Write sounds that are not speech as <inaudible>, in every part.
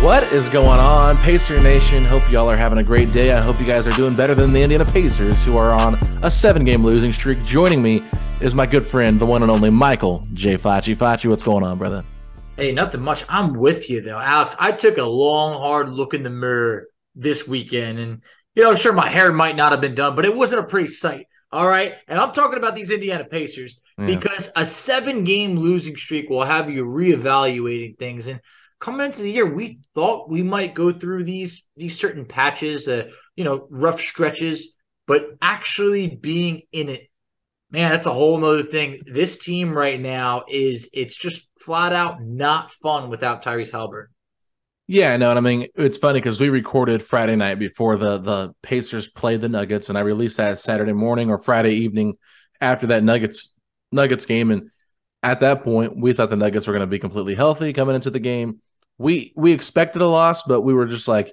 What is going on, Pacer Nation? Hope y'all are having a great day. I hope you guys are doing better than the Indiana Pacers, who are on a seven game losing streak. Joining me is my good friend, the one and only Michael J. Facci. Facci, what's going on, brother? Hey, nothing much. I'm with you though, Alex. I took a long, hard look in the mirror this weekend, and you know, I'm sure, my hair might not have been done, but it wasn't a pretty sight. All right, and I'm talking about these Indiana Pacers Yeah. because a seven-game losing streak will have you reevaluating things. And coming into the year, we thought we might go through these these certain patches, uh, you know, rough stretches, but actually being in it man, that's a whole nother thing. This team right now is it's just flat out not fun without Tyrese Halliburton. Yeah, no, and I mean it's funny because we recorded Friday night before the the Pacers played the Nuggets, and I released that Saturday morning or Friday evening after that Nuggets Nuggets game, and at that point we thought the Nuggets were going to be completely healthy coming into the game. We we expected a loss, but we were just like,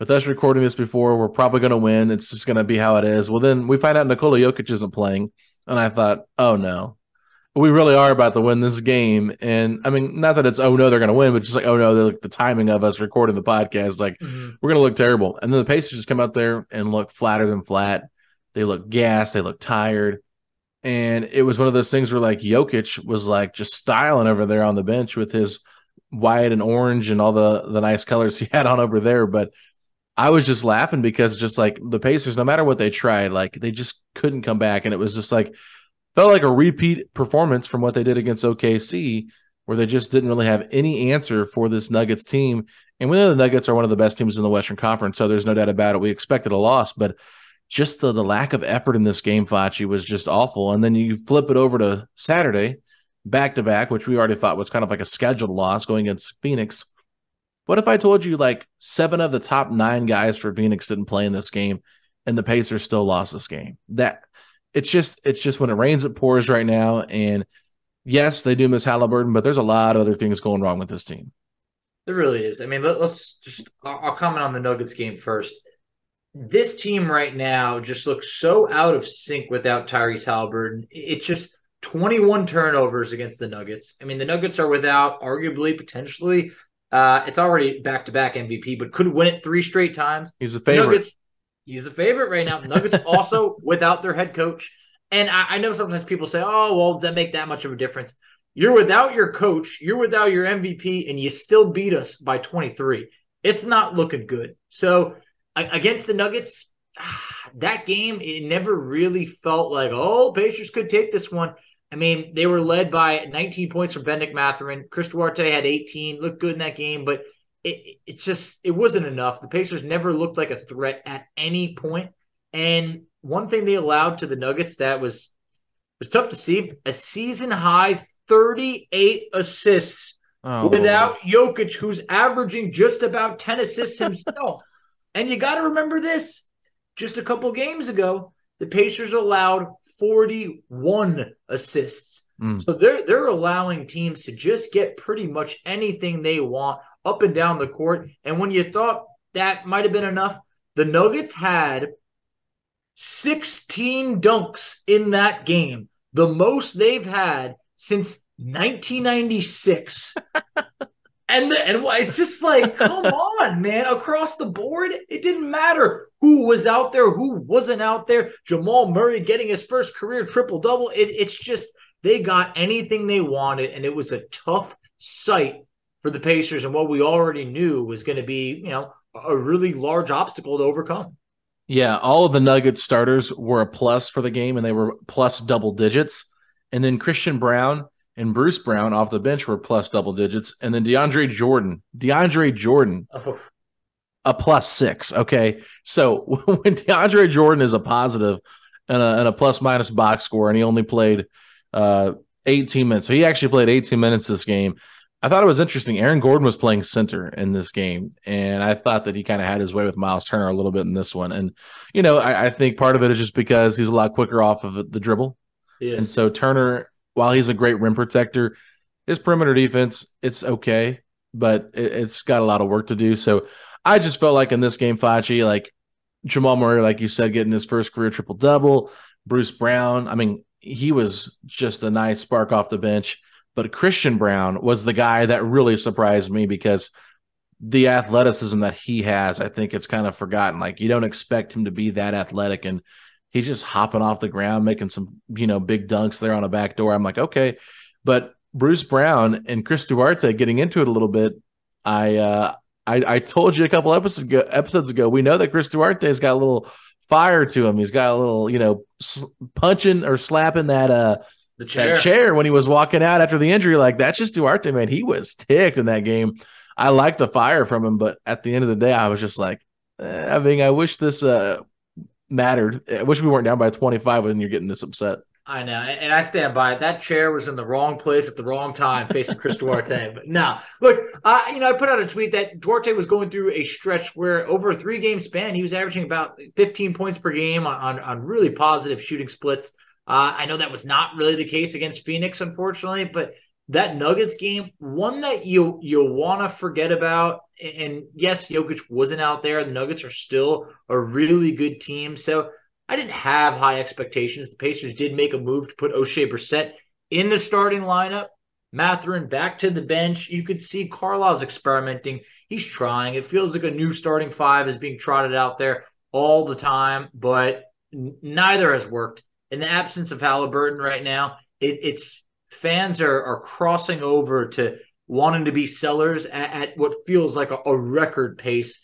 with us recording this before, we're probably going to win. It's just going to be how it is. Well, then we find out Nikola Jokic isn't playing, and I thought, oh no, we really are about to win this game. And I mean, not that it's oh no, they're going to win, but just like oh no, the, the timing of us recording the podcast, like mm-hmm. we're going to look terrible. And then the Pacers just come out there and look flatter than flat. They look gassed. They look tired. And it was one of those things where like Jokic was like just styling over there on the bench with his white and orange and all the the nice colors <laughs> he had on over there. But I was just laughing because just like the Pacers, no matter what they tried, like they just couldn't come back. And it was just like felt like a repeat performance from what they did against OKC, where they just didn't really have any answer for this Nuggets team. And we know the Nuggets are one of the best teams in the Western Conference, so there's no doubt about it. We expected a loss, but just the, the lack of effort in this game, Facci, was just awful. And then you flip it over to Saturday, back to back, which we already thought was kind of like a scheduled loss going against Phoenix. What if I told you like seven of the top nine guys for Phoenix didn't play in this game and the Pacers still lost this game? That it's just it's just when it rains it pours right now. And yes, they do miss Halliburton, but there's a lot of other things going wrong with this team. There really is. I mean, let, us just, I'll, I'll comment on the Nuggets game first. This team right now just looks so out of sync without Tyrese Halliburton. It's just 21 turnovers against the Nuggets. I mean, the Nuggets are without, arguably, potentially, uh, it's already back to back MVP, but could win it three straight times. He's a The favorite. Nuggets, he's the favorite right now. Nuggets <laughs> also without their head coach. And I, I know sometimes people say, oh, well, does that make that much of a difference? You're without your coach, you're without your MVP, and you still beat us by 23. It's not looking good. So against the Nuggets, ah, that game, it never really felt like, oh, Pacers could take this one. I mean, they were led by 19 points from Benedict Mathurin. Chris Duarte had 18, looked good in that game, but it, it just it wasn't enough. The Pacers never looked like a threat at any point. And one thing they allowed to the Nuggets that was was tough to see a season high 38 assists oh, without Jokic, who's averaging just about 10 assists himself. <laughs> and you got to remember this just a couple games ago, the Pacers allowed 41 assists. Mm. So they're they're allowing teams to just get pretty much anything they want up and down the court. And when you thought that might have been enough, the Nuggets had 16 dunks in that game, the most they've had since 1996. <laughs> and the, and it's just like, come <laughs> on, man! Across the board, it didn't matter who was out there, who wasn't out there. Jamal Murray getting his first career triple double. It, it's just they got anything they wanted, and it was a tough sight for the Pacers, and what we already knew was going to be, you know, a really large obstacle to overcome. Yeah, all of the Nuggets starters were a plus for the game, and they were plus double digits. And then Christian Braun and Bruce Brown off the bench were plus double digits, and then DeAndre Jordan, DeAndre Jordan, oh. a plus six. Okay, so <laughs> when DeAndre Jordan is a positive and a, and a plus minus box score, and he only played uh, 18 minutes, so he actually played 18 minutes this game. I thought it was interesting. Aaron Gordon was playing center in this game, and I thought that he kind of had his way with Miles Turner a little bit in this one. And you know, I, I think part of it is just because he's a lot quicker off of the dribble, and so Turner while he's a great rim protector, his perimeter defense it's okay, but it, has got a lot of work to do. So I just felt like in this game, Facci, like Jamal Murray, like you said, getting his first career triple double. Bruce Brown, I mean, he was just a nice spark off the bench. But Christian Braun was the guy that really surprised me because the athleticism that he has, I think it's kind of forgotten. Like you don't expect him to be that athletic, and he's just hopping off the ground, making some, you know, big dunks there on a back door. I'm like, okay. But Bruce Brown and Chris Duarte getting into it a little bit. I uh I, I told you a couple episodes ago, episodes ago, we know that Chris Duarte's got a little fire to him. He's got a little, you know, punching or slapping that uh the chair. that chair when he was walking out after the injury. Like that's just Duarte, man. He was ticked in that game. I like the fire from him, but at the end of the day, I was just like, eh, I mean, I wish this uh mattered. I wish we weren't down by 25 when you're getting this upset. I know, and I stand by it. That chair was in the wrong place at the wrong time, facing Chris Duarte. <laughs> But no, look, I you know I put out a tweet that Duarte was going through a stretch where over a three game span he was averaging about 15 points per game on on, on really positive shooting splits. Uh, I know that was not really the case against Phoenix, unfortunately, but that Nuggets game, one that you you'll want to forget about. And yes, Jokic wasn't out there. The Nuggets are still a really good team. So I didn't have high expectations. The Pacers did make a move to put Oshae Brissett in the starting lineup. Mathurin back to the bench. You could see Carlisle's experimenting. He's trying. It feels like a new starting five is being trotted out there all the time, but neither has worked. In the absence of Halliburton right now, it, it's fans are are crossing over to wanting to be sellers at, at what feels like a, a record pace.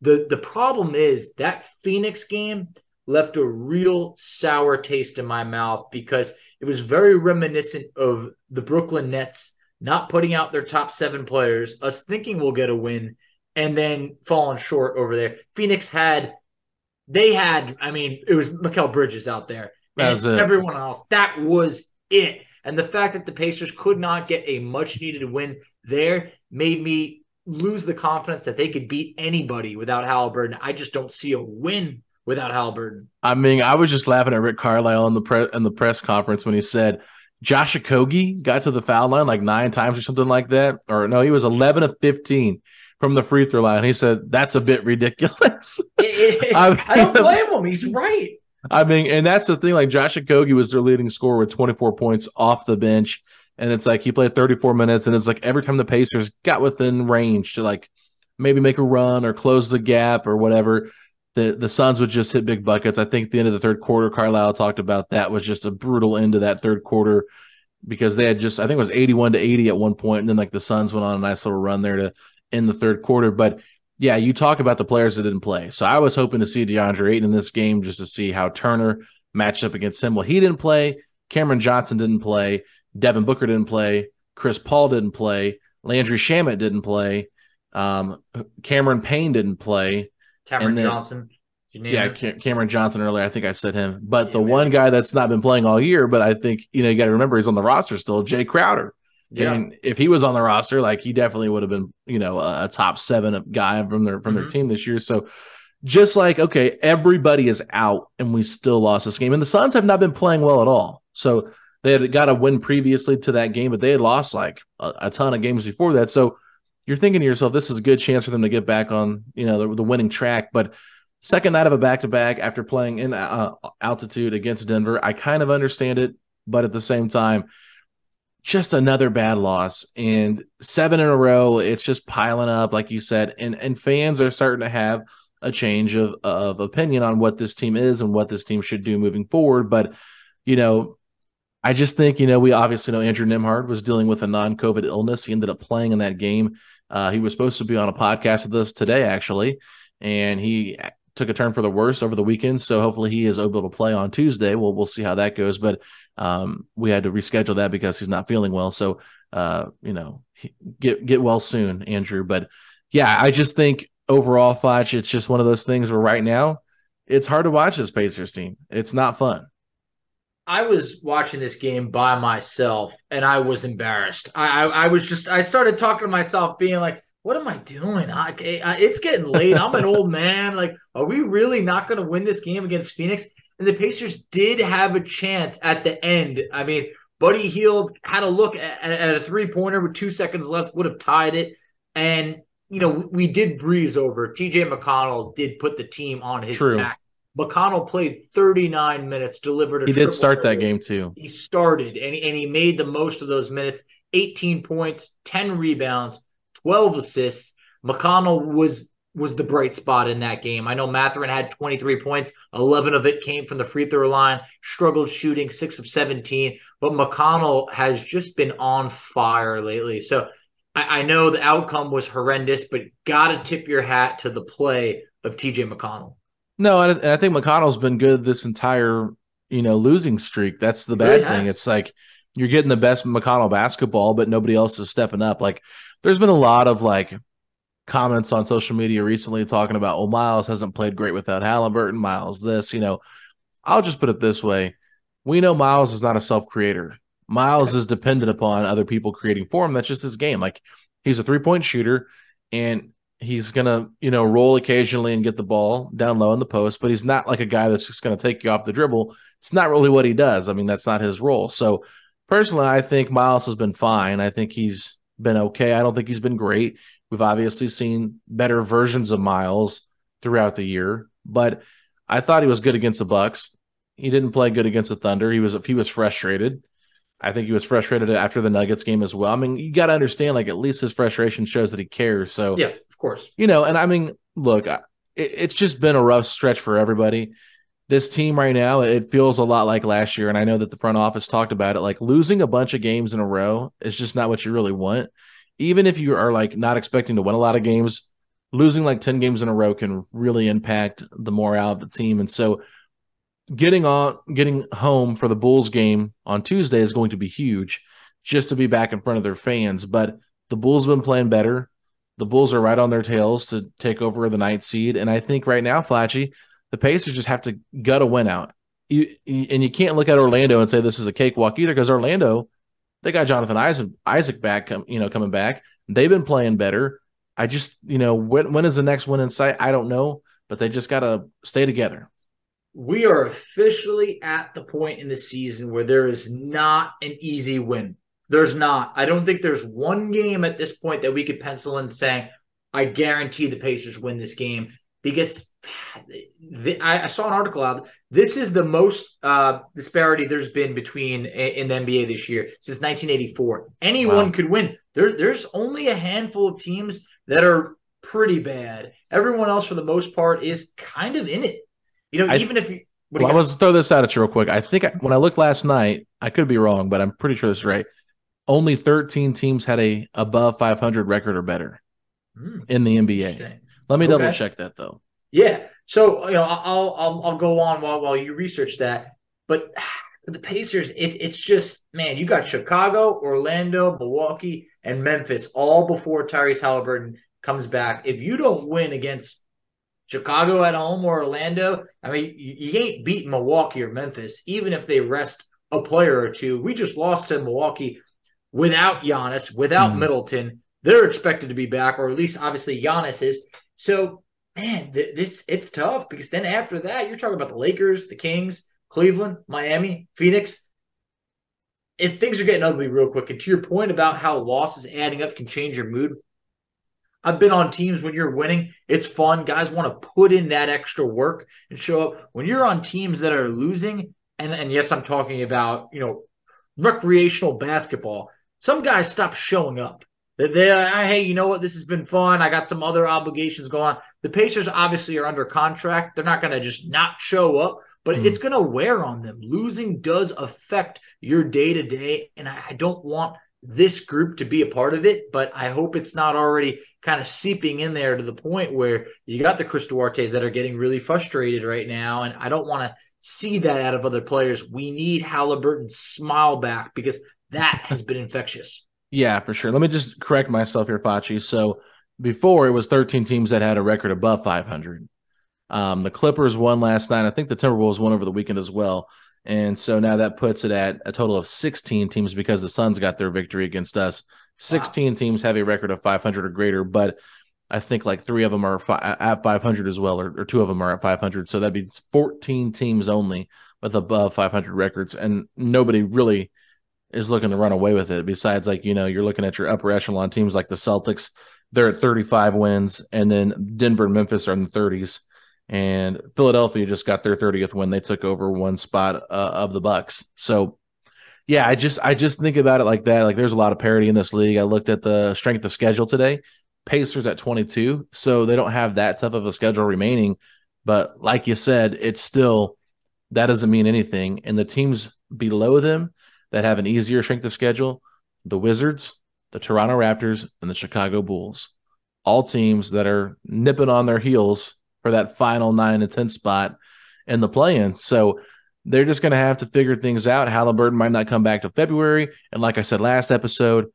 The the problem is that Phoenix game left a real sour taste in my mouth because it was very reminiscent of the Brooklyn Nets not putting out their top seven players, us thinking we'll get a win, and then falling short over there. Phoenix had, they had, I mean, it was Mikal Bridges out there. And everyone else. That was it. And the fact that the Pacers could not get a much needed win there made me lose the confidence that they could beat anybody without Halliburton. I just don't see a win without Halliburton. I mean, I was just laughing at Rick Carlisle in the press in the press conference when he said Josh Okogie got to the foul line like nine times or something like that. Or no, he was eleven of fifteen from the free throw line. He said that's a bit ridiculous. It, it, I, mean, I don't blame him. He's right. I mean, and that's the thing. Like Josh Okogie was their leading scorer with 24 points off the bench, and it's like he played 34 minutes, and it's like every time the Pacers got within range to like maybe make a run or close the gap or whatever, the the Suns would just hit big buckets. I think the end of the third quarter, Carlisle talked about that was just a brutal end to that third quarter because they had just I think it was 81 to 80 at one point, and then like the Suns went on a nice little run there to end the third quarter, but yeah, you talk about the players that didn't play. So I was hoping to see DeAndre Ayton in this game just to see how Turner matched up against him. Well, he didn't play. Cameron Johnson didn't play. Devin Booker didn't play. Chris Paul didn't play. Landry Shamet didn't play. Um, Cameron Payne didn't play. Cameron then- Johnson. Did you name Yeah? Cameron Johnson earlier. I think I said him. But Yeah, the maybe. one guy that's not been playing all year, but I think you know you got to remember he's on the roster still. Jay Crowder. Yeah. And if he was on the roster, like he definitely would have been, you know, a, a top seven guy from their from their Mhm. team this year. So just like okay, everybody is out, and we still lost this game. And the Suns have not been playing well at all. So they had got a win previously to that game, but they had lost like a, a ton of games before that. So you're thinking to yourself, this is a good chance for them to get back on, you know, the, the winning track. But second night of a back to back after playing in uh, altitude against Denver, I kind of understand it, but at the same time, just another bad loss and seven in a row. It's just piling up, like you said, and and fans are starting to have a change of of opinion on what this team is and what this team should do moving forward. But you know, I just think you know we obviously know Andrew Nembhard was dealing with a non-COVID illness. He ended up playing in that game. Uh, he was supposed to be on a podcast with us today, actually, and he took a turn for the worse over the weekend. So hopefully he is able to play on Tuesday. We'll we'll see how that goes. But um, we had to reschedule that because he's not feeling well. So uh, you know, get get well soon, Andrew. But yeah, I just think overall, Fletch, it's just one of those things where right now it's hard to watch this Pacers team. It's not fun. I was watching this game by myself and I was embarrassed. I, I, I was just, I started talking to myself, being like, what am I doing? I, I- it's getting late. I'm an old <laughs> man. Like, are we really not going to win this game against Phoenix? And the Pacers did have a chance at the end. I mean, Buddy Hield had a look at, at a three pointer with two seconds left, would have tied it. And, you know, we, we did breeze over. TJ McConnell did put the team on his True. back. McConnell played 39 minutes, delivered a He did start that game too. He started and and he made the most of those minutes 18 points, 10 rebounds, 12 assists. McConnell was was the bright spot in that game. I know Mathurin had 23 points, 11 of it came from the free throw line, struggled shooting 6 of 17, but McConnell has just been on fire lately. So I, I know the outcome was horrendous, but got to tip your hat to the play of TJ McConnell. No, and I, I think McConnell's been good this entire, you know, losing streak. That's the He really bad thing. has. It's like you're getting the best McConnell basketball, but nobody else is stepping up. Like there's been a lot of like comments on social media recently talking about, oh, Miles hasn't played great without Halliburton. Miles, this, you know. I'll just put it this way: we know Miles is not a self creator. Miles is dependent upon other people creating for him. That's just his game. Like he's a three point shooter, and he's gonna you know roll occasionally and get the ball down low in the post, but he's not like a guy that's just gonna take you off the dribble. It's not really what he does. I mean, that's not his role. So personally, I think Miles has been fine. I think he's been okay. I don't think he's been great. We've obviously seen better versions of Miles throughout the year, but I thought he was good against the Bucks. He didn't play good against the Thunder. He was he was frustrated. I think he was frustrated after the Nuggets game as well. I mean, you got to understand, like at least his frustration shows that he cares. So Yeah, of course. you know, and I mean, look, it, it's just been a rough stretch for everybody. This team right now, it feels a lot like last year, and I know that the front office talked about it. Like losing a bunch of games in a row is just not what you really want. Even if you are like not expecting to win a lot of games, losing like ten games in a row can really impact the morale of the team. And so, getting on, getting home for the Bulls game on Tuesday is going to be huge, just to be back in front of their fans. But the Bulls have been playing better the Bulls are right on their tails to take over the night seed. And I think right now, Flatchy, the Pacers just have to gut a win out. You, and you can't look at Orlando and say this is a cakewalk either, because Orlando, they got Jonathan Isaac, Isaac back, you know, coming back. They've been playing better. I just, you know, when when is the next win in sight? I don't know, but they just got to stay together. We are officially at the point in the season where there is not an easy win. There's not. I don't think there's one game at this point that we could pencil in saying, I guarantee the Pacers win this game because the, I, I saw an article out. This is the most uh, disparity there's been between in the NBA this year since 1984. Anyone Wow. could win. There, there's only a handful of teams that are pretty bad. Everyone else, for the most part, is kind of in it. You know, I- even if you. you Well, got? let's throw this out at you real quick. I think I, when I looked last night, I could be wrong, but I'm pretty sure this is right. Only 13 teams had a above 500 record or better Hmm, in the NBA. Let me Okay. double check that though. Yeah. So you know, I'll I'll I'll go on while while you research that. But <sighs> the Pacers, it, it's just man, you got Chicago, Orlando, Milwaukee, and Memphis all before Tyrese Halliburton comes back. If you don't win against Chicago at home or Orlando, I mean, you, you ain't beating Milwaukee or Memphis, even if they rest a player or two. We just lost to Milwaukee without Giannis, without mm. Middleton. They're expected to be back, or at least obviously Giannis is. So, man, th- this it's tough because then after that, you're talking about the Lakers, the Kings, Cleveland, Miami, Phoenix. If things are getting ugly real quick, and to your point about how losses adding up can change your mood, I've been on teams when you're winning. It's fun. Guys want to put in that extra work and show up. When you're on teams that are losing, and, and yes, I'm talking about, you know, recreational basketball, some guys stop showing up. They, uh, hey, you know what? This has been fun. I got some other obligations going on. The Pacers obviously are under contract. They're not going to just not show up, but mm. it's going to wear on them. Losing does affect your day to day. And I, I don't want this group to be a part of it, but I hope it's not already kind of seeping in there to the point where you got the Chris Duartes that are getting really frustrated right now. And I don't want to see that out of other players. We need Halliburton's smile back because that has been infectious. Yeah, for sure. Let me just correct myself here, Fachi. So before it was 13 teams that had a record above 500. Um, the Clippers won last night. I think the Timberwolves won over the weekend as well. And so now that puts it at a total of 16 teams because the Suns got their victory against us. 16 wow. teams have a record of 500 or greater, but I think like three of them are fi- at 500 as well, or, or, two of them are at 500. So that'd be 14 teams only with above 500 records, and nobody really is looking to run away with it. Besides, like you know, you're looking at your upper echelon teams like the Celtics, they're at 35 wins, and then Denver and Memphis are in the 30s and Philadelphia just got their 30th win. They took over one spot uh, of the Bucks. So yeah, I just I just think about it like that. Like there's a lot of parity in this league. I looked at the strength of schedule today. Pacers at 22, so they don't have that tough of a schedule remaining. But like you said, it's still that doesn't mean anything. And the teams below them that have an easier strength of schedule, the Wizards, the Toronto Raptors, and the Chicago Bulls, all teams that are nipping on their heels for that final nine to 10 spot in the play in. So they're just going to have to figure things out. Halliburton might not come back to February. And like I said last episode,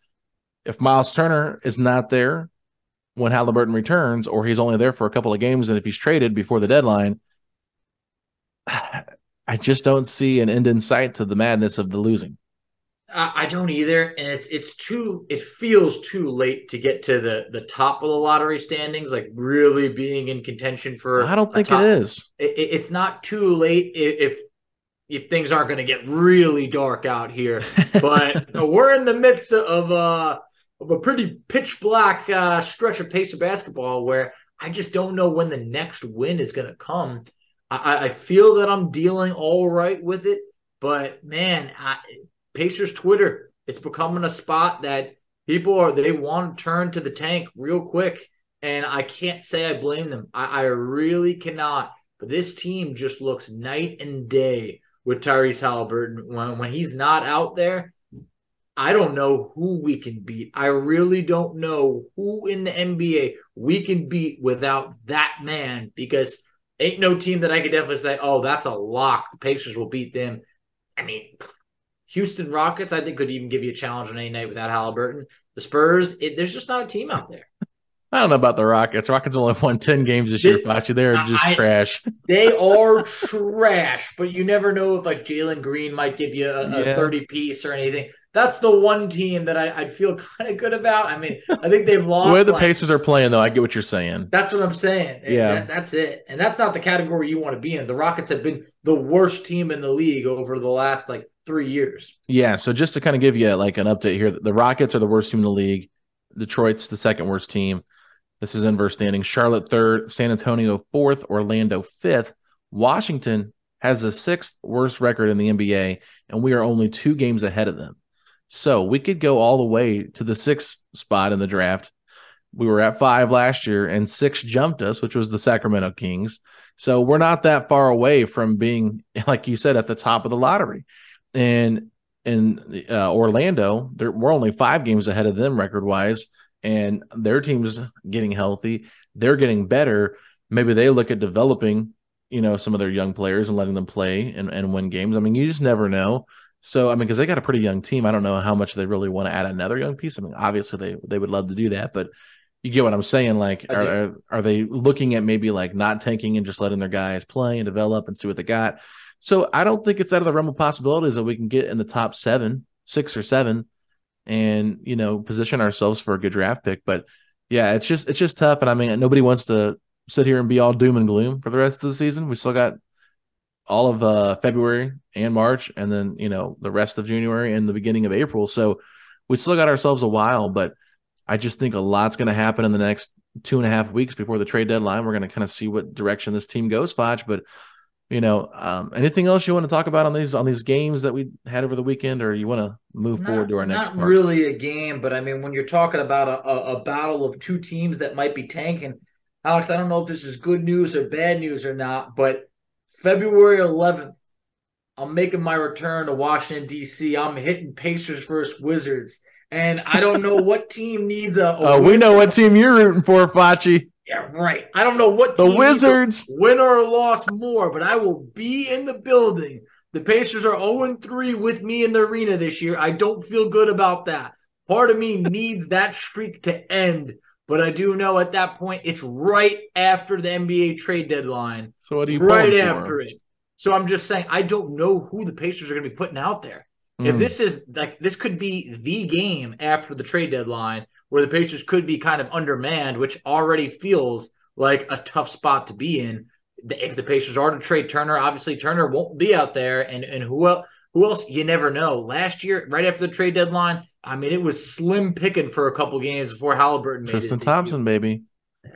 if Miles Turner is not there when Halliburton returns, or he's only there for a couple of games, and if he's traded before the deadline, <sighs> I just don't see an end in sight to the madness of the losing. I don't either, and it's it's too. It feels too late to get to the the top of the lottery standings, like really being in contention for. I don't think top, it is. It, it's not too late if if things aren't going to get really dark out here, <laughs> but we're in the midst of a uh, of a pretty pitch black uh, stretch of pacer basketball where I just don't know when the next win is going to come. I, I feel that I'm dealing all right with it, but man, I, Pacers Twitter, it's becoming a spot that people are they want to turn to the tank real quick. And I can't say I blame them. I, I really cannot. But this team just looks night and day with Tyrese Halliburton. When when he's not out there, I don't know who we can beat. I really don't know who in the NBA we can beat without that man because ain't no team that I could definitely say, oh, that's a lock. The Pacers will beat them. I mean, Houston Rockets, I think, could even give you a challenge on any night without Halliburton. The Spurs, it, there's just not a team out there. <laughs> I don't know about the Rockets. Rockets only won 10 games this year, Facci. They're just I, trash. <laughs> They are trash, but you never know if like Jalen Green might give you a, a yeah. 30 piece or anything. That's the one team that I, would feel <laughs> kind of good about. I mean, I think they've lost. the way the like, Pacers are playing, though, I get what you're saying. That's what I'm saying. Yeah. That, that's it. And that's not the category you want to be in. The Rockets have been the worst team in the league over the last like three years. Yeah. So just to kind of give you like an update here, the Rockets are the worst team in the league. Detroit's the second worst team. This is inverse standing. Charlotte third, San Antonio fourth, Orlando fifth. Washington has the sixth worst record in the NBA, and we are only two games ahead of them. So we could go all the way to the sixth spot in the draft. We were at five last year, and six jumped us, which was the Sacramento Kings. So we're not that far away from being, <laughs> like you said, at the top of the lottery and in uh, Orlando, we're only five games ahead of them record wise, and their team's getting healthy. They're getting better. Maybe they look at developing, you know, some of their young players and letting them play and, and win games. I mean, you just never know. So, I mean, because they got a pretty young team, I don't know how much they really want to add another young piece. I mean, obviously they they would love to do that, but you get what I'm saying? Like, are, are, are they looking at maybe like not tanking and just letting their guys play and develop and see what they got? So I don't think it's out of the realm of possibilities that we can get in the top seven, six or seven, and you know position ourselves for a good draft pick. But yeah, it's just it's just tough. And I mean, nobody wants to sit here and be all doom and gloom for the rest of the season. We still got all of uh, February and March, and then you know the rest of January and the beginning of April. So we still got ourselves a while, but I just think a lot's going to happen in the next two and a half weeks before the trade deadline. We're going to kind of see what direction this team goes, Foch. But you know, um, anything else you want to talk about on these on these games that we had over the weekend, or you want to move not, forward to our next? Not part? really a game, but I mean, when you're talking about a, a, a battle of two teams that might be tanking, Alex, I don't know if this is good news or bad news or not, but February 11th, I'm making my return to Washington D.C. I'm hitting Pacers versus Wizards, and I don't know <laughs> what team needs a. Oh, uh, we know what team you're rooting for, Facci. Yeah, right. I don't know what the Wizards win or loss more, but I will be in the building. The Pacers are 0 3 with me in the arena this year. I don't feel good about that. Part of me <laughs> needs that streak to end, but I do know at that point it's right after the NBA trade deadline. So what do you right after it? So I'm just saying I don't know who the Pacers are going to be putting out there. Mm. If hmm. this is like this could be the game after the trade deadline where the Pacers could be kind of undermanned, which already feels like a tough spot to be in. If the Pacers are to trade Turner, obviously Turner won't be out there, and and who else? Who else? You never know. Last year, right after the trade deadline, I mean, it was slim picking for a couple games before Halliburton. Tristan Thompson, baby. <sighs>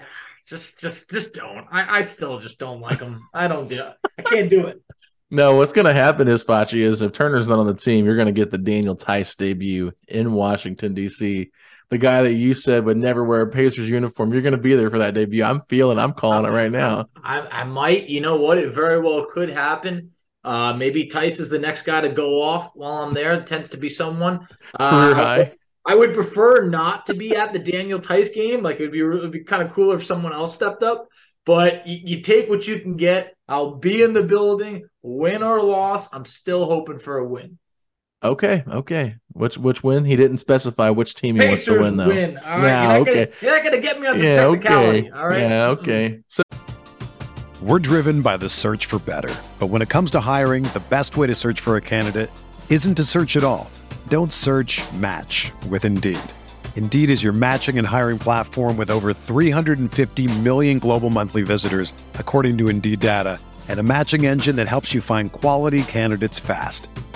Just, just, just don't. I, I still just don't like him. I don't do. It. I can't do it. No, what's going to happen is Facci is if Turner's not on the team, you're going to get the Daniel Theis debut in Washington D.C the guy that you said would never wear a Pacers uniform. You're going to be there for that debut. I'm feeling. I'm calling it right now. I, I might. You know what? It very well could happen. Uh, maybe Theis is the next guy to go off while I'm there. It tends to be someone. Uh, high. I would prefer not to be at the Daniel Theis game. Like it would be, it would be kind of cooler if someone else stepped up. But you, you take what you can get. I'll be in the building, win or loss. I'm still hoping for a win. Okay, okay. Which which win? He didn't specify which team he Pacers wants to win though. Win. All right. Yeah, you're okay. Gonna, you're not gonna get me on some yeah, technicality. Okay. All right. Yeah, okay. So we're driven by the search for better. But when it comes to hiring, the best way to search for a candidate isn't to search at all. Don't search match with Indeed. Indeed is your matching and hiring platform with over 350 million global monthly visitors, according to Indeed data, and a matching engine that helps you find quality candidates fast.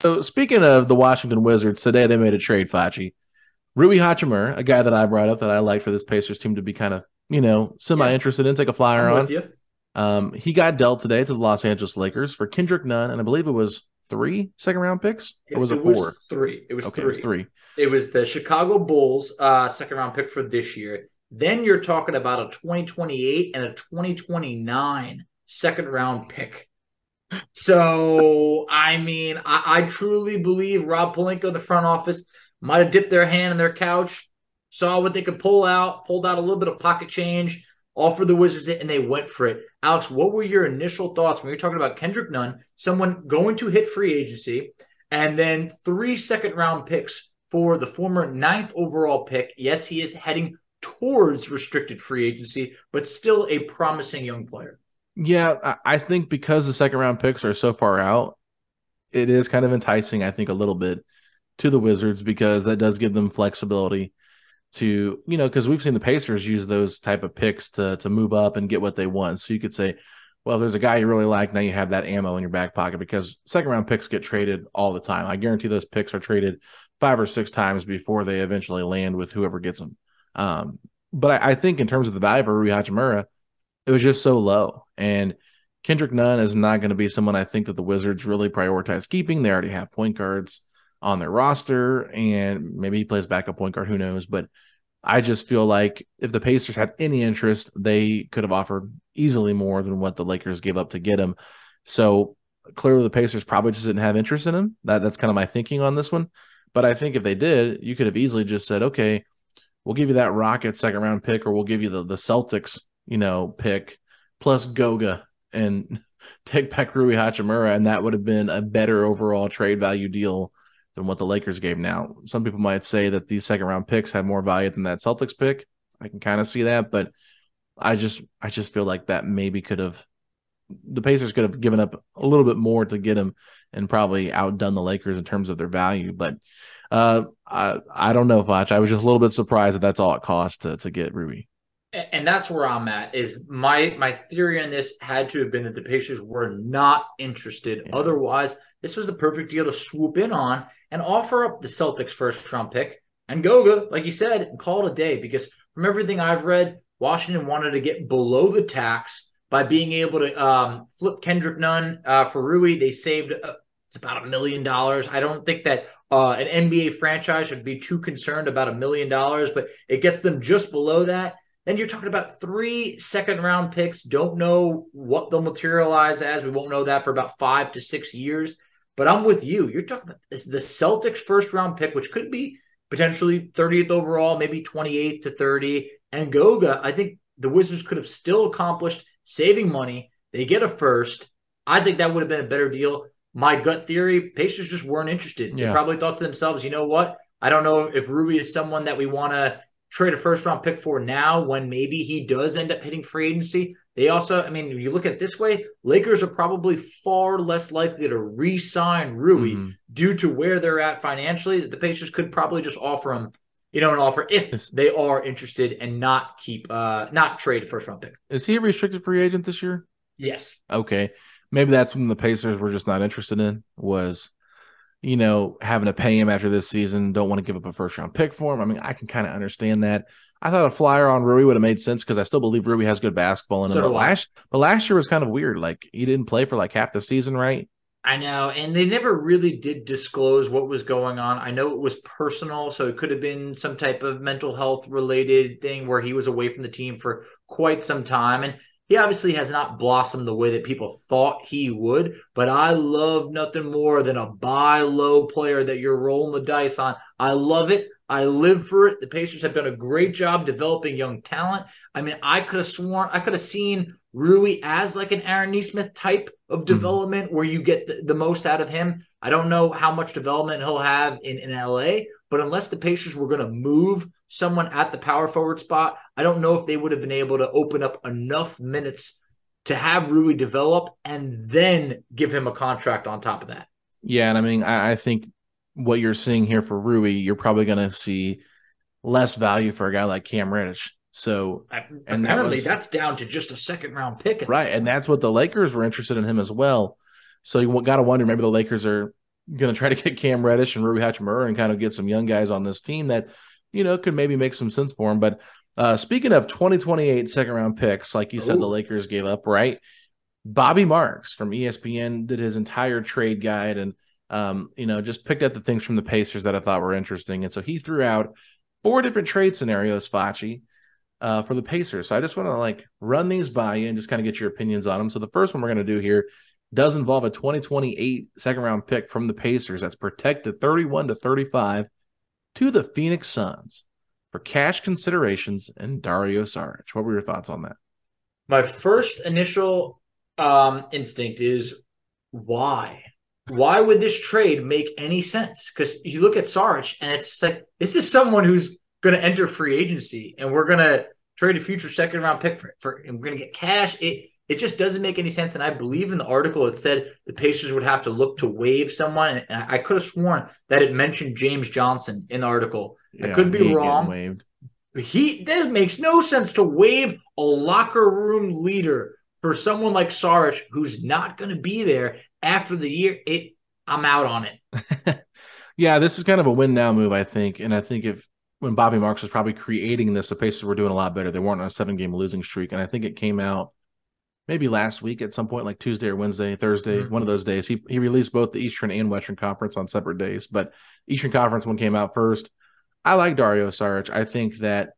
So speaking of the Washington Wizards, today they made a trade, Facci. Rui Hachimura, a guy that I brought up that I like for this Pacers team to be kind of, you know, semi interested in, take a flyer I'm on. Um, he got dealt today to the Los Angeles Lakers for Kendrick Nunn, and I believe it was three second round picks? Or was it, it four? Was three. It was okay, three. it was three. It was the Chicago Bulls uh, second round pick for this year. Then you're talking about a 2028 and a 2029 second round pick. So, I mean, I, I truly believe Rob Pelinka, the front office, might have dipped their hand in their couch, saw what they could pull out, pulled out a little bit of pocket change, offered the Wizards it, and they went for it. Alex, what were your initial thoughts when you're talking about Kendrick Nunn, someone going to hit free agency, and then three second round picks for the former ninth overall pick? Yes, he is heading towards restricted free agency, but still a promising young player. Yeah, I think because the second round picks are so far out, it is kind of enticing, I think, a little bit to the Wizards because that does give them flexibility to, you know, because we've seen the Pacers use those type of picks to to move up and get what they want. So you could say, well, there's a guy you really like, now you have that ammo in your back pocket because second round picks get traded all the time. I guarantee those picks are traded five or six times before they eventually land with whoever gets them. Um, but I, I, think in terms of the value for Rui Hachimura, it was just so low. And Kendrick Nunn is not going to be someone I think that the Wizards really prioritize keeping. They already have point guards on their roster, and maybe he plays backup point guard. Who knows? But I just feel like if the Pacers had any interest, they could have offered easily more than what the Lakers gave up to get him. So clearly, the Pacers probably just didn't have interest in him. That that's kind of my thinking on this one. But I think if they did, you could have easily just said, okay, we'll give you that Rocket second round pick, or we'll give you the the Celtics, you know, pick plus Goga and <laughs> take back Rui Hachimura, and that would have been a better overall trade value deal than what the Lakers gave. Now, some people might say that these second round picks have more value than that Celtics pick. I can kind of see that, but I just I just feel like that maybe could have the Pacers could have given up a little bit more to get him and probably outdone the Lakers in terms of their value. But uh, I I don't know, Foch. I was just a little bit surprised that that's all it cost to to get Rui and that's where I'm at. Is my my theory on this had to have been that the Pacers were not interested. Yeah. Otherwise, this was the perfect deal to swoop in on and offer up the Celtics first round pick and Goga, like you said, and call it a day. Because from everything I've read, Washington wanted to get below the tax by being able to um, flip Kendrick Nunn uh, for Rui. They saved uh, it's about a million dollars. I don't think that uh, an NBA franchise should be too concerned about a million dollars, but it gets them just below that. Then you're talking about three second round picks. Don't know what they'll materialize as. We won't know that for about five to six years. But I'm with you. You're talking about this, the Celtics first round pick, which could be potentially 30th overall, maybe 28 to 30. And Goga, I think the Wizards could have still accomplished saving money. They get a first. I think that would have been a better deal. My gut theory, Pacers just weren't interested. Yeah. They probably thought to themselves, you know what? I don't know if Ruby is someone that we want to trade a first round pick for now when maybe he does end up hitting free agency. They also, I mean, you look at it this way, Lakers are probably far less likely to re sign Rui mm-hmm. due to where they're at financially. The Pacers could probably just offer him, you know, an offer if they are interested and not keep, uh, not trade a first round pick. Is he a restricted free agent this year? Yes. Okay. Maybe that's when the Pacers were just not interested in was you know, having to pay him after this season, don't want to give up a first round pick for him. I mean, I can kind of understand that. I thought a flyer on Rui would have made sense because I still believe Rui has good basketball in him. So but last, but last year was kind of weird. Like he didn't play for like half the season, right? I know, and they never really did disclose what was going on. I know it was personal, so it could have been some type of mental health related thing where he was away from the team for quite some time. And he obviously has not blossomed the way that people thought he would, but I love nothing more than a buy low player that you're rolling the dice on. I love it. I live for it. The Pacers have done a great job developing young talent. I mean, I could have sworn, I could have seen Rui as like an Aaron Nesmith type of mm-hmm. development mm-hmm. where you get the, the, most out of him. I don't know how much development he'll have in, in LA, but unless the Pacers were going to move someone at the power forward spot, I don't know if they would have been able to open up enough minutes to have Rui develop and then give him a contract on top of that. Yeah, and I mean, I, I think what you're seeing here for Rui, you're probably going to see less value for a guy like Cam Reddish. So, and apparently that was, that's down to just a second round pick, right? And that's what the Lakers were interested in him as well. So you got to wonder maybe the Lakers are going to try to get Cam Reddish and Rui Hachimura and kind of get some young guys on this team that you know could maybe make some sense for him. But uh, speaking of 2028 second round picks, like you said, Ooh. the Lakers gave up, right? Bobby Marks from ESPN did his entire trade guide and um, you know, just picked out the things from the Pacers that I thought were interesting. And so he threw out four different trade scenarios, Facci, uh, for the Pacers. So I just want to like run these by you and just kind of get your opinions on them. So the first one we're going to do here does involve a 2028 second round pick from the Pacers that's protected 31 to 35 to the Phoenix Suns for cash considerations and Dario Saric. What were your thoughts on that? My first initial um, instinct is why? Why would this trade make any sense? Because you look at Saric and it's like this is someone who's going to enter free agency and we're going to trade a future second round pick for, for and we're going to get cash. It it just doesn't make any sense. And I believe in the article it said the Pacers would have to look to waive someone. And I could have sworn that it mentioned James Johnson in the article. Yeah, I could be wrong. Waived. He that makes no sense to waive a locker room leader for someone like Saric who's not going to be there after the year. It I'm out on it. <laughs> yeah, this is kind of a win now move, I think. And I think if when Bobby Marks was probably creating this, the Pacers were doing a lot better. They weren't on a seven game losing streak. And I think it came out maybe last week at some point, like Tuesday or Wednesday, Thursday, mm-hmm. one of those days. He he released both the Eastern and Western Conference on separate days, but Eastern Conference one came out first. I like Dario Saric. I think that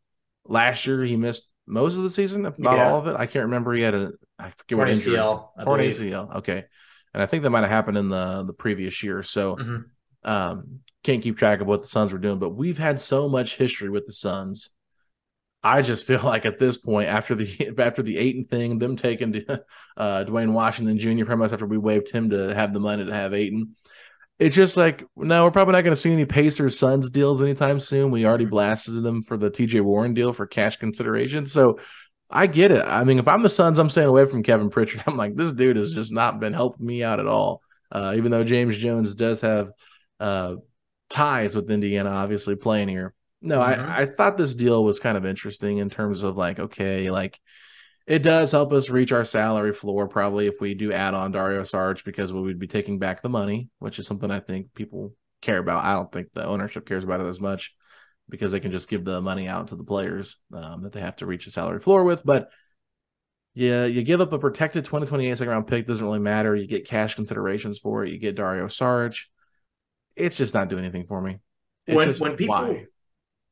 last year he missed most of the season, if not yeah. all of it. I can't remember. He had a I forget what injury. ACL, ACL. Okay, and I think that might have happened in the the previous year. So. Mm-hmm. Um, can't keep track of what the Suns were doing, but we've had so much history with the Suns I just feel <laughs> like at this point, after the <laughs> after the Ayton thing, them taking to, <laughs> uh, Duane Washington Jr. from us after we waived him to have the money to have Ayton, it's just like no, we're probably not going to see any Pacers Suns deals anytime soon. We already mm-hmm. blasted them for the T.J. Warren deal for cash consideration, so I get it. I mean, if I'm the Suns, I'm staying away from Kevin Pritchard. I'm like, this dude has just not been helping me out at all. Uh, even though James Jones does have uh, ties with Indiana, obviously playing here. No, mm-hmm. I, I thought this deal was kind of interesting in terms of like, okay, like it does help us reach our salary floor probably if we do add on Dario Saric because we would be taking back the money, which is something I think people care about. I don't think the ownership cares about it as much because they can just give the money out to the players um, that they have to reach the salary floor with. But yeah, you give up a protected 2028 second round pick, doesn't really matter. You get cash considerations for it. You get Dario Saric. It's just not doing anything for me. It's when when people why?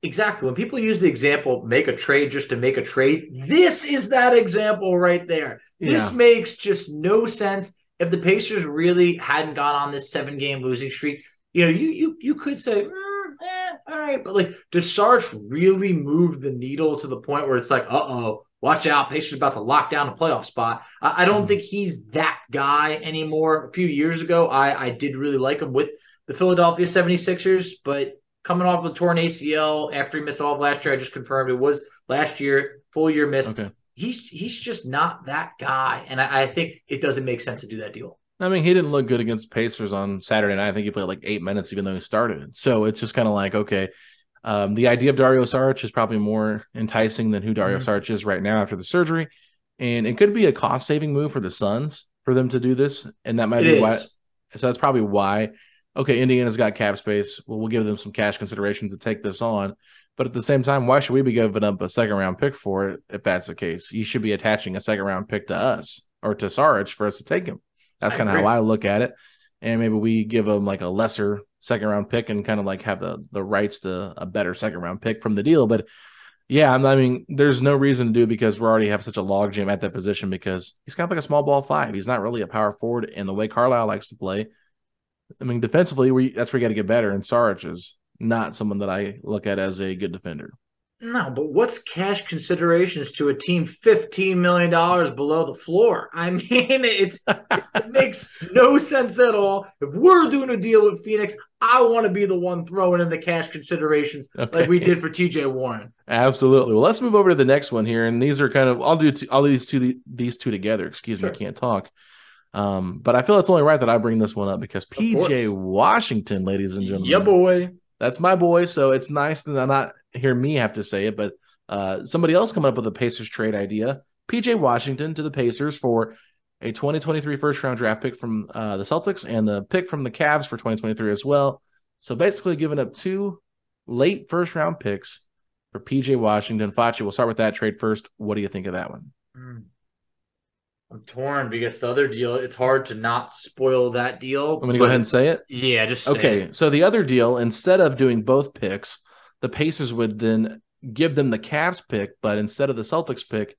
Exactly. When people use the example, make a trade just to make a trade, this is that example right there. This yeah. makes just no sense. If the Pacers really hadn't gone on this seven game losing streak, you know, you you you could say, mm, eh, all right, but like, does Saric really move the needle to the point where it's like, uh oh, watch out, Pacers about to lock down a playoff spot? I, I don't mm. think he's that guy anymore. A few years ago, I I did really like him with the Philadelphia 76ers, but coming off the torn ACL after he missed all of last year. I just confirmed it was last year, full year missed. Okay. He's he's just not that guy, and I, I, think it doesn't make sense to do that deal. I mean, he didn't look good against Pacers on Saturday night. I think he played like eight minutes, even though he started. So it's just kind of like, okay, um, the idea of Dario Saric is probably more enticing than who Dario mm-hmm. Saric is right now after the surgery, and it could be a cost saving move for the Suns for them to do this, and that might it be is. why. So that's probably why okay, Indiana's got cap space. Well, we'll give them some cash considerations to take this on. But at the same time, why should we be giving up a second round pick for it if that's the case? You should be attaching a second round pick to us or to Saric for us to take him. That's kind of how I look at it. And maybe we give them like a lesser second round pick and kind of like have the the rights to a better second round pick from the deal. But yeah, I mean, there's no reason to do because we already have such a logjam at that position because he's kind of like a small ball five. He's not really a power forward, and the way Carlisle likes to play, I mean, defensively, we that's where you got to get better. And Saric is not someone that I look at as a good defender. No, but what's cash considerations to a team fifteen million dollars below the floor? I <laughs> mean, it's it makes no sense at all. If we're doing a deal with Phoenix, I want to be the one throwing in the cash considerations okay. like we did for T.J. Warren. Absolutely. Well, let's move over to the next one here, and these are kind of I'll do two, all these two these two together. Excuse sure. me, I can't talk. Um, but I feel it's only right that I bring this one up because PJ Washington, ladies and gentlemen, yeah, boy, that's my boy. So it's nice to not hear me have to say it, but uh, somebody else coming up with a Pacers trade idea. PJ Washington to the Pacers for a 2023 first round draft pick from uh, the Celtics and the pick from the Cavs for 2023 as well. So basically, giving up two late first round picks for PJ Washington. Facci, we'll start with that trade first. What do you think of that one? Mm. I'm torn because the other deal, it's hard to not spoil that deal. I'm going to go ahead and say it. Yeah, just say Okay, it. so the other deal, instead of doing both picks, the Pacers would then give them the Cavs pick, but instead of the Celtics pick,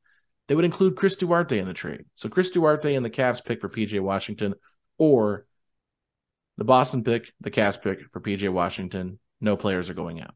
they would include Chris Duarte in the trade. So Chris Duarte and the Cavs pick for PJ Washington, or the Boston pick, the Cavs pick for PJ Washington. No players are going out.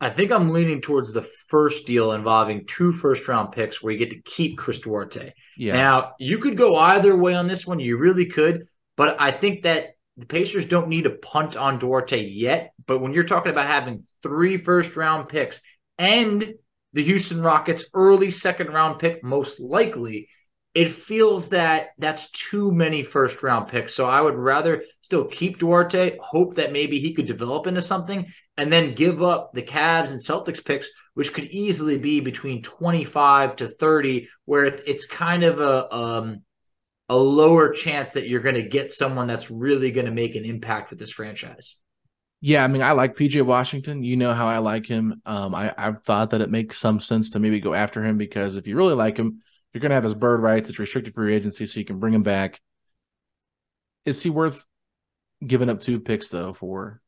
I think I'm leaning towards the first deal involving two first round picks where you get to keep Chris Duarte. Yeah. Now, you could go either way on this one. You really could. But I think that the Pacers don't need to punt on Duarte yet. But when you're talking about having three first round picks and the Houston Rockets early second round pick, most likely, it feels that that's too many first round picks. So I would rather still keep Duarte, hope that maybe he could develop into something, and then give up the Cavs and Celtics picks, which could easily be between 25 to 30, where it's kind of a um, a lower chance that you're going to get someone that's really going to make an impact with this franchise. Yeah, I mean, I like PJ Washington. You know how I like him. Um, I, I've thought that it makes some sense to maybe go after him because if you really like him, you're going to have his bird rights. It's restricted free agency, so you can bring him back. Is he worth giving up two picks though for?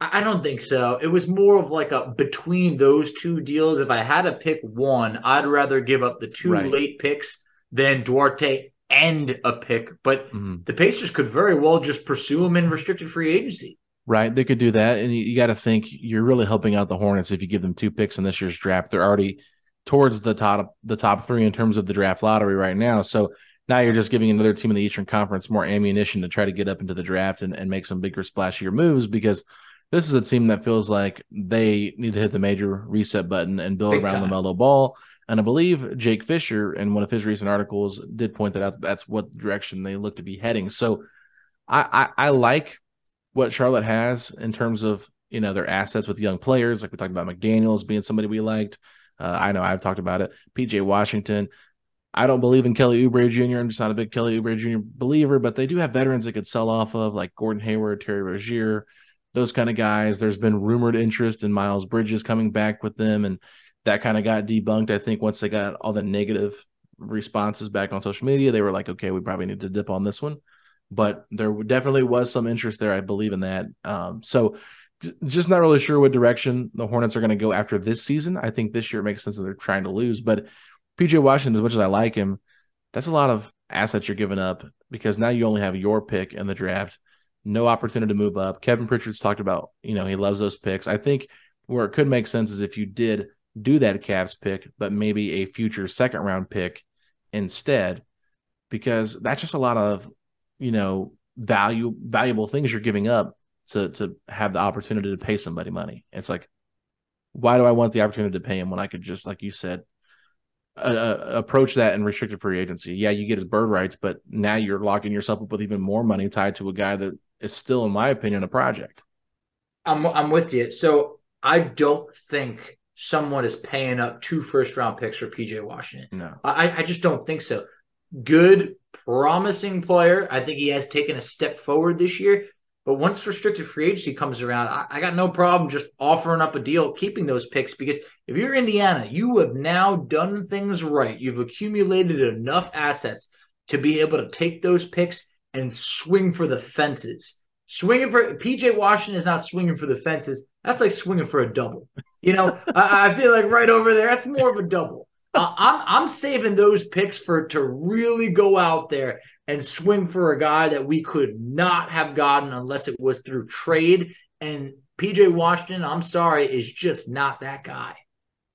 I don't think so. It was more of like a between those two deals. If I had to pick one, I'd rather give up the two Right. late picks than Duarte and a pick. But Mhm. the Pacers could very well just pursue him in restricted free agency. Right, they could do that, and you, you got to think you're really helping out the Hornets if you give them two picks in this year's draft. They're already towards the top the top three in terms of the draft lottery right now. So now you're just giving another team in the Eastern Conference more ammunition to try to get up into the draft and, and make some bigger splashier moves because this is a team that feels like they need to hit the major reset button and build Big around time. LaMelo Ball. And I believe Jake Fisher in one of his recent articles did point that out. That that's what direction they look to be heading. So I, I, I like what Charlotte has in terms of you know their assets with young players, like we talked about McDaniels being somebody we liked. Uh, I know I've talked about it. PJ Washington. I don't believe in Kelly Oubre Jr. I'm just not a big Kelly Oubre Jr. believer, but they do have veterans they could sell off of, like Gordon Hayward, Terry Rozier, those kind of guys. There's been rumored interest in Miles Bridges coming back with them, and that kind of got debunked. I think once they got all the negative responses back on social media, they were like, okay, we probably need to dip on this one. But there definitely was some interest there. I believe in that. Um, so just not really sure what direction the Hornets are going to go after this season. I think this year it makes sense that they're trying to lose. But PJ Washington, as much as I like him, that's a lot of assets you're giving up because now you only have your pick in the draft, no opportunity to move up. Kevin Pritchard's talked about, you know, he loves those picks. I think where it could make sense is if you did do that Cavs pick, but maybe a future second round pick instead, because that's just a lot of, you know, value valuable things you're giving up to to have the opportunity to pay somebody money. It's like, why do I want the opportunity to pay him when I could just, like you said, uh, approach that in restricted free agency? Yeah, you get his bird rights, but now you're locking yourself up with even more money tied to a guy that is still, in my opinion, a project. I'm I'm with you. So I don't think someone is paying up two first round picks for PJ Washington. No. I, I just don't think so. Good, promising player. I think he has taken a step forward this year. But once restricted free agency comes around, I, I got no problem just offering up a deal, keeping those picks. Because if you're Indiana, you have now done things right. You've accumulated enough assets to be able to take those picks and swing for the fences. Swinging for PJ Washington is not swinging for the fences. That's like swinging for a double. You know, <laughs> I, I feel like right over there, that's more of a double. Uh, I'm I'm saving those picks for to really go out there and swing for a guy that we could not have gotten unless it was through trade. And PJ Washington, I'm sorry, is just not that guy.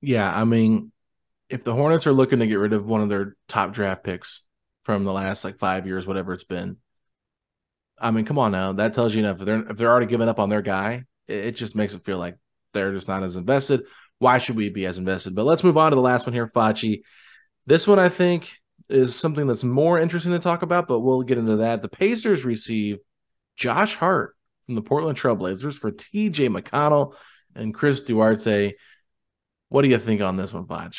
Yeah, I mean, if the Hornets are looking to get rid of one of their top draft picks from the last like five years, whatever it's been, I mean, come on now. That tells you enough. If they're if they're already giving up on their guy, it, it just makes it feel like they're just not as invested. Why should we be as invested? But let's move on to the last one here, Facci. This one I think is something that's more interesting to talk about, but we'll get into that. The Pacers receive Josh Hart from the Portland Trailblazers for TJ McConnell and Chris Duarte. What do you think on this one, Foch?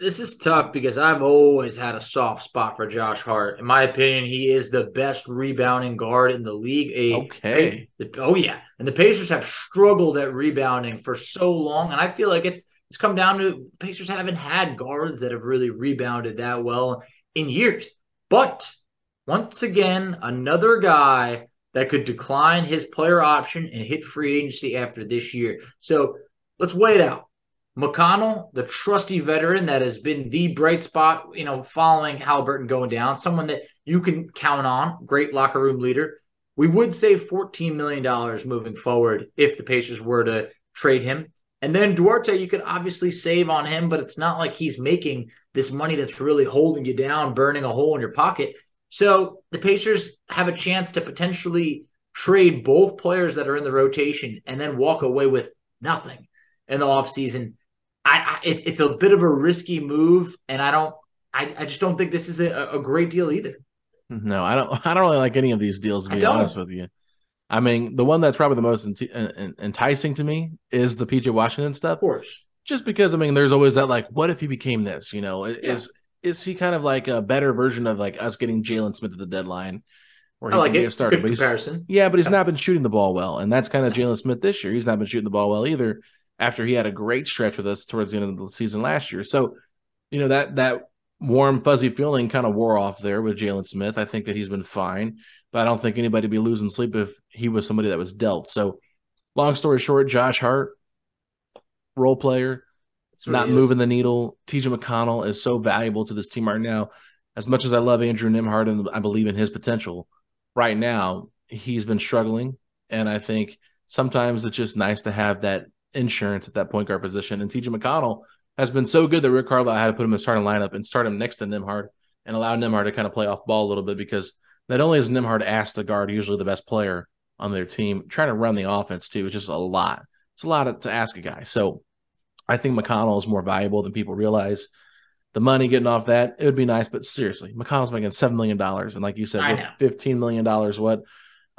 This is tough because I've always had a soft spot for Josh Hart. In my opinion, he is the best rebounding guard in the league. A, Okay. the- oh yeah, and the Pacers have struggled at rebounding for so long, and I feel like it's it's come down to Pacers haven't had guards that have really rebounded that well. In years. But once again, another guy that could decline his player option and hit free agency after this year. So let's wait out. McConnell, the trusty veteran that has been the bright spot, you know, following Halliburton going down, someone that you can count on, great locker room leader. We would save $14 million moving forward if the Pacers were to trade him. And then Duarte, you could obviously save on him, but it's not like he's making this money that's really holding you down, burning a hole in your pocket. So the Pacers have a chance to potentially trade both players that are in the rotation and then walk away with nothing in the offseason. I, I it, it's a bit of a risky move, and I don't, I, I just don't think this is a, a, great deal either. No, I don't. <laughs> I don't really like any of these deals. To be honest with you, I mean, the one that's probably the most enticing to me is the PJ Washington stuff. Of course, just because I mean, there's always that like, what if he became this? You know, yeah. is is he kind of like a better version of like us getting Jalen Smith at the deadline? Where he I like can it. Be a starter. Good but comparison. Yeah, but he's yeah. not been shooting the ball well, and that's kind of Jalen Smith this year. He's not been shooting the ball well either. After he had a great stretch with us towards the end of the season last year, so you know that that warm fuzzy feeling kind of wore off there with Jalen Smith. I think that he's been fine, but I don't think anybody would be losing sleep if he was somebody that was dealt. So, long story short, Josh Hart, role player, not moving the needle. TJ McConnell is so valuable to this team right now. As much as I love Andrew Nembhard and I believe in his potential, right now he's been struggling, and I think sometimes it's just nice to have that insurance at that point guard position. And TJ McConnell has been so good that Rick Carlisle had to put him in the starting lineup and start him next to Nembhard and allow Nembhard to kind of play off ball a little bit because not only is Nembhard asked to guard usually the best player on their team, trying to run the offense too is just a lot. It's a lot to ask a guy. So I think McConnell is more valuable than people realize. The money getting off that, it would be nice, but seriously, McConnell's making seven million dollars, and like you said, fifteen million dollars what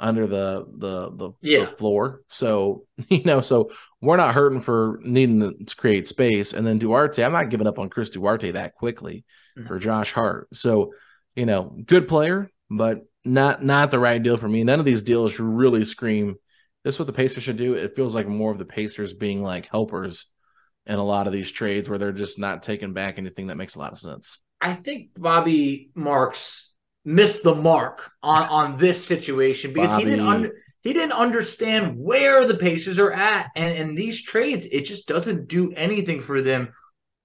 under the the the, yeah. the, floor. So <laughs> you know, so we're not hurting for needing to create space. And then Duarte, I'm not giving up on Chris Duarte that quickly mm-hmm. for Josh Hart. So you know, good player, but not not the right deal for me. None of these deals really scream. This is what the Pacers should do. It feels like more of the Pacers being like helpers in a lot of these trades where they're just not taking back anything that makes a lot of sense. I think Bobby Marks missed the mark on on this situation because Bobby. he didn't under, he didn't understand where the Pacers are at, and and these trades, it just doesn't do anything for them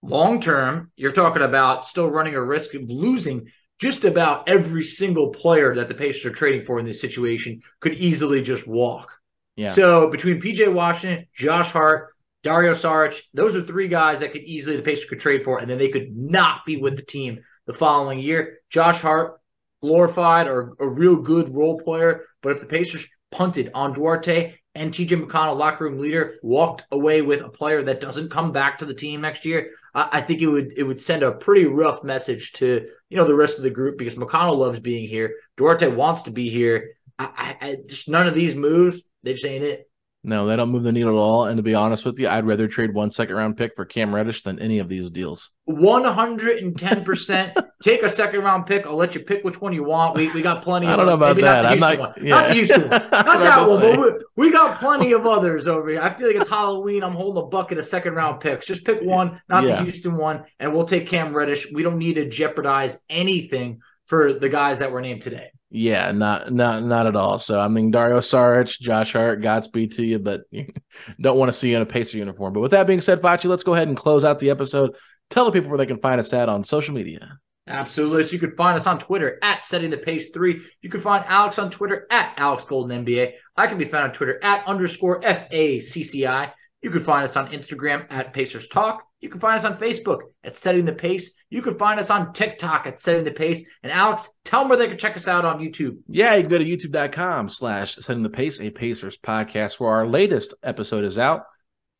long term. You're talking about still running a risk of losing. Just about every single player that the Pacers are trading for in this situation could easily just walk. Yeah. So between PJ Washington, Josh Hart, Dario Saric, those are three guys that could easily the Pacers could trade for, and then they could not be with the team the following year. Josh Hart, glorified or a real good role player, but if the Pacers punted on Duarte and TJ McConnell, locker room leader, walked away with a player that doesn't come back to the team next year, I, I think it would it would send a pretty rough message to you know the rest of the group because McConnell loves being here, Duarte wants to be here. I, I, just none of these moves, they just ain't it. No, they don't move the needle at all. And to be honest with you, I'd rather trade one second round pick for Cam Reddish than any of these deals. 110%. <laughs> Take a second round pick. I'll let you pick which one you want. We, we got plenty of I don't know about that. Not I'm not, one. Yeah. not the Houston one. <laughs> Not that one, but we, we, got plenty of others over here. I feel like it's Halloween. I'm holding a bucket of second round picks. Just pick one, not yeah. the Houston one, and we'll take Cam Reddish. We don't need to jeopardize anything for the guys that were named today. Yeah, not not not at all. So I mean, Dario Saric, Josh Hart, Godspeed to you, but <laughs> don't want to see you in a Pacer uniform. But with that being said, Facci, let's go ahead and close out the episode. Tell the people where they can find us at on social media. Absolutely. So you can find us on Twitter at setting the pace three. You can find Alex on Twitter at Alex Golden NBA. I can be found on Twitter at underscore F A C C I. You can find us on Instagram at Pacers Talk. You can find us on Facebook at Setting the Pace. You can find us on TikTok at Setting the Pace. And Alex, tell them where they can check us out on YouTube. Yeah, you can go to youtube.com slash Setting the Pace, a Pacers podcast where our latest episode is out.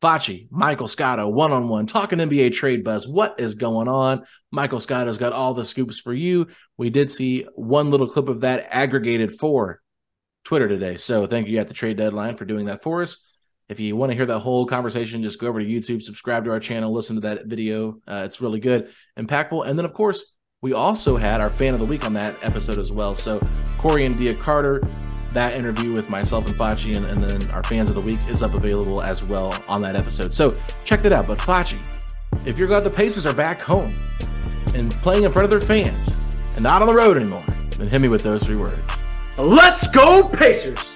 Facci, Michael Scotto, one on one, talking NBA trade buzz. What is going on? Michael Scotto's got all the scoops for you. We did see one little clip of that aggregated for Twitter today. So thank you at the trade deadline for doing that for us. If you want to hear that whole conversation, just go over to YouTube, subscribe to our channel, listen to that video. Uh, it's really good, impactful. And then, of course, we also had our fan of the week on that episode as well. So, Corey and Dia Carter, that interview with myself and Facci, and, and then our fans of the week is up available as well on that episode. So, check that out. But, Facci, if you're glad the Pacers are back home and playing in front of their fans, and not on the road anymore, then hit me with those three words. Let's go, Pacers!